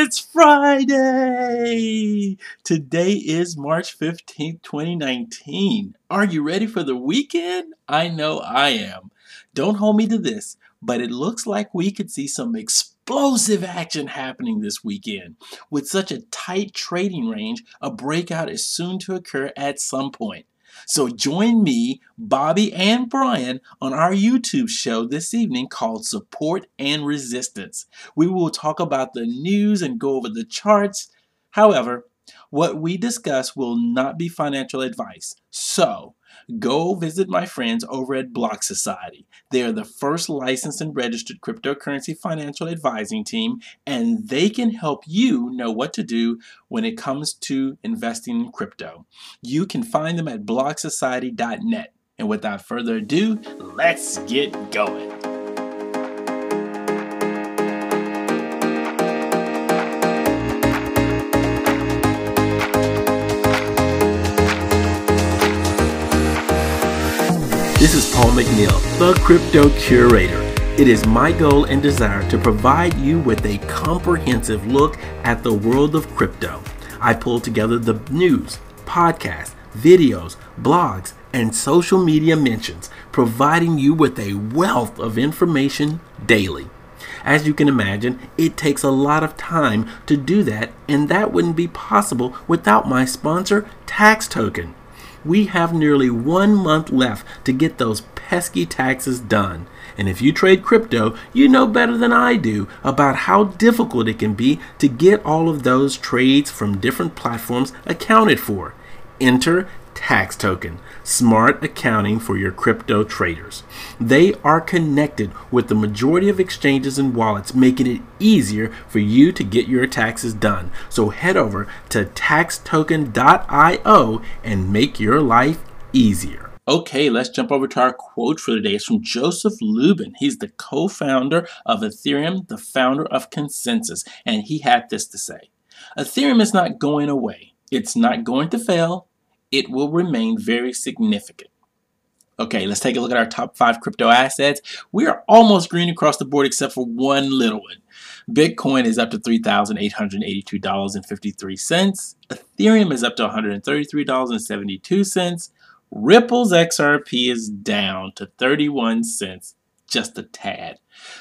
It's Friday! Today is March 15th, 2019. Are you ready for the weekend? I know I am. Don't hold me to this, but it looks like we could see some explosive action happening this weekend. With such a tight trading range, a breakout is soon to occur at some point. So join me, Bobby, and Brian on our YouTube show this evening called Support and Resistance. We will talk about the news and go over the charts. However, what we discuss will not be financial advice. So, go visit my friends over at Block Society. They are the first licensed and registered cryptocurrency financial advising team, and they can help you know what to do when it comes to investing in crypto. You can find them at blocksociety.net. And without further ado, let's get going. This is Paul McNeil, the Crypto Curator. It is my goal and desire to provide you with a comprehensive look at the world of crypto. I pull together the news, podcasts, videos, blogs, and social media mentions, providing you with a wealth of information daily. As you can imagine, it takes a lot of time to do that, and that wouldn't be possible without my sponsor, Tax Token we have nearly one month left to get those pesky taxes done. And if you trade crypto, you know better than I do about how difficult it can be to get all of those trades from different platforms accounted for. Enter tax token, smart accounting for your crypto traders. They are connected with the majority of exchanges and wallets, making it easier for you to get your taxes done. So head over to taxtoken.io and make your life easier. Okay, let's jump over to our quote for the day. It's from Joseph Lubin. He's the co founder of Ethereum, the founder of ConsenSys, and he had this to say Ethereum is not going away, it's not going to fail, it will remain very significant. Okay, let's take a look at our top five crypto assets. We are almost green across the board except for one little one. Bitcoin is up to $3,882.53. Ethereum is up to $133.72. Ripple's XRP is down to 31 cents, just a tad.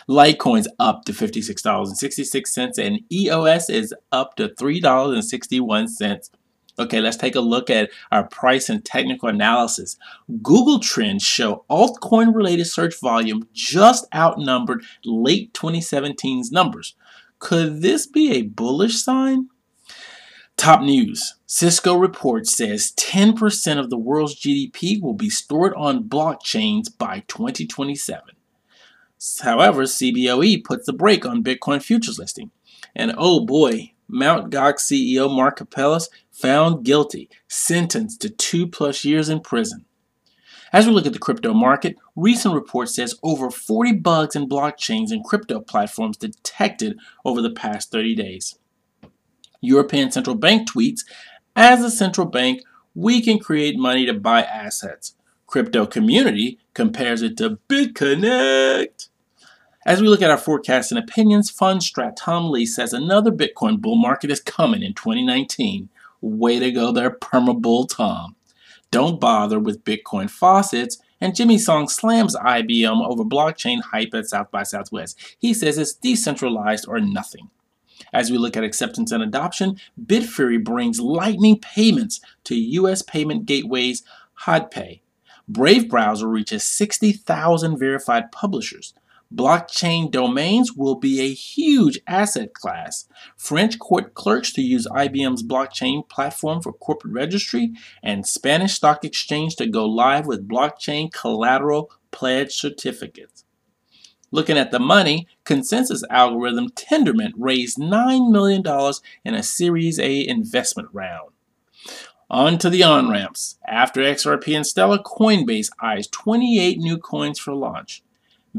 Litecoin's up to $56.66 and EOS is up to $3.61. Okay, let's take a look at our price and technical analysis. Google Trends show altcoin related search volume just outnumbered late 2017's numbers. Could this be a bullish sign? Top news Cisco report says 10% of the world's GDP will be stored on blockchains by 2027. However, CBOE puts a brake on Bitcoin futures listing. And oh boy, Mt. Gox CEO Mark Karpelès found guilty, sentenced to two plus years in prison. As we look at the crypto market, recent report says over 40 bugs in blockchains and crypto platforms detected over the past 30 days. European Central Bank tweets, as a central bank, we can create money to buy assets. Crypto community compares it to BitConnect. As we look at our forecasts and opinions, Fundstrat Tom Lee says another Bitcoin bull market is coming in 2019. Way to go there, Perma Bull Tom. Don't bother with Bitcoin faucets. And Jimmy Song slams IBM over blockchain hype at South by Southwest. He says it's decentralized or nothing. As we look at acceptance and adoption, Bitfury brings Lightning payments to U.S. payment gateways HotPay. Brave Browser reaches 60,000 verified publishers. Blockchain domains will be a huge asset class. French court clerks to use IBM's blockchain platform for corporate registry, and Spanish stock exchange to go live with blockchain collateral pledge certificates. Looking at the money, consensus algorithm Tendermint raised $9 million in a Series A investment round. On to the on ramps. After XRP and Stellar, Coinbase eyes 28 new coins for launch.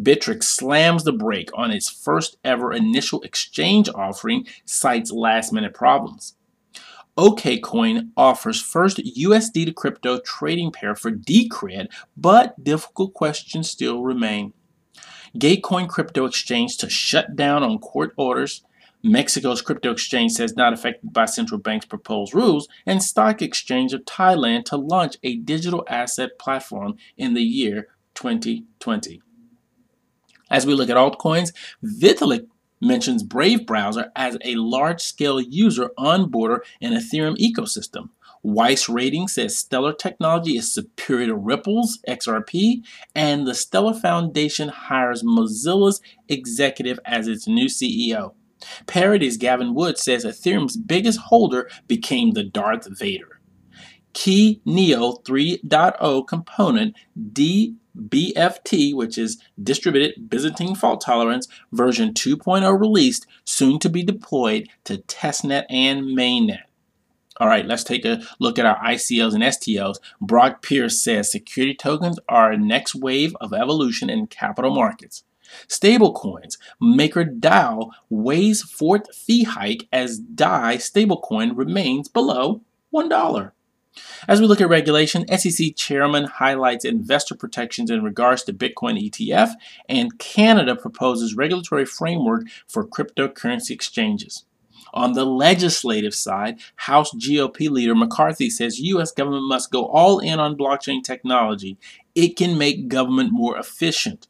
Bittrex slams the brake on its first ever initial exchange offering, cites last minute problems. OKCoin offers first USD to crypto trading pair for Decred, but difficult questions still remain. Gatecoin crypto exchange to shut down on court orders. Mexico's crypto exchange says not affected by central bank's proposed rules, and Stock Exchange of Thailand to launch a digital asset platform in the year 2020. As we look at altcoins, Vitalik mentions Brave Browser as a large scale user on Border and Ethereum ecosystem. Weiss Rating says Stellar Technology is superior to Ripple's XRP, and the Stellar Foundation hires Mozilla's executive as its new CEO. Parity's Gavin Wood says Ethereum's biggest holder became the Darth Vader. Key Neo 3.0 component D BFT, which is Distributed Byzantine Fault Tolerance version 2.0 released, soon to be deployed to testnet and mainnet. All right, let's take a look at our ICOs and STOs. Brock Pierce says security tokens are a next wave of evolution in capital markets. Stablecoins. Maker DAO weighs fourth fee hike as DAI stablecoin remains below $1. As we look at regulation, SEC chairman highlights investor protections in regards to Bitcoin ETF, and Canada proposes regulatory framework for cryptocurrency exchanges. On the legislative side, House GOP leader McCarthy says U.S. government must go all in on blockchain technology. It can make government more efficient.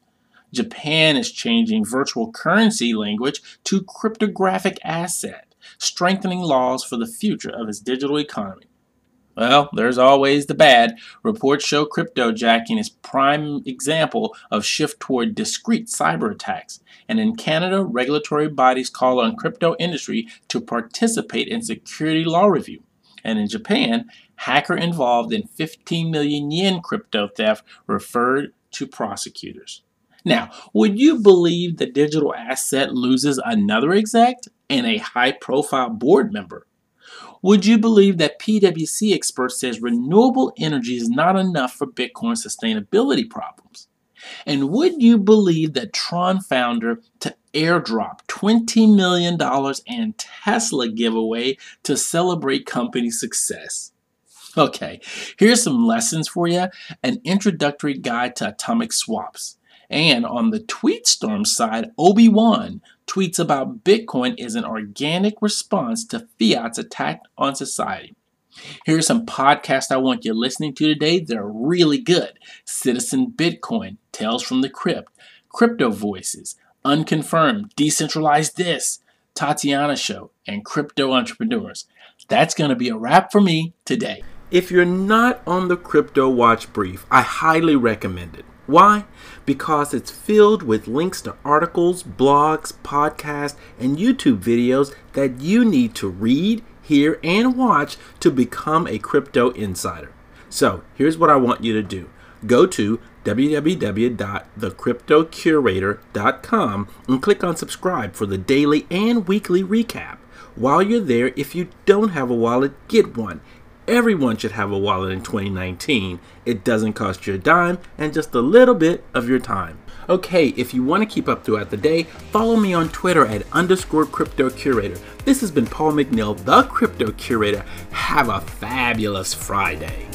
Japan is changing virtual currency language to cryptographic asset, strengthening laws for the future of its digital economy. Well, there's always the bad. Reports show cryptojacking is prime example of shift toward discrete cyber attacks. And in Canada, regulatory bodies call on crypto industry to participate in security law review. And in Japan, hacker involved in 15 million yen crypto theft referred to prosecutors. Now, would you believe the digital asset loses another exec and a high profile board member? Would you believe that PwC expert says renewable energy is not enough for Bitcoin sustainability problems? And would you believe that Tron founder to airdrop $20 million and Tesla giveaway to celebrate company success? Okay, here's some lessons for you an introductory guide to atomic swaps. And on the TweetStorm side, Obi Wan tweets about Bitcoin is an organic response to fiat's attack on society. Here are some podcasts I want you listening to today. They're really good. Citizen Bitcoin, Tales from the Crypt, Crypto Voices, Unconfirmed, Decentralized This, Tatiana Show, and Crypto Entrepreneurs. That's going to be a wrap for me today. If you're not on the Crypto Watch Brief, I highly recommend it. Why? Because it's filled with links to articles, blogs, podcasts, and YouTube videos that you need to read, hear, and watch to become a crypto insider. So, here's what I want you to do go to www.thecryptocurator.com and click on subscribe for the daily and weekly recap. While you're there, if you don't have a wallet, get one. Everyone should have a wallet in 2019. It doesn't cost you a dime and just a little bit of your time. Okay, if you want to keep up throughout the day, follow me on Twitter at underscore crypto curator. This has been Paul McNeil, the crypto curator. Have a fabulous Friday.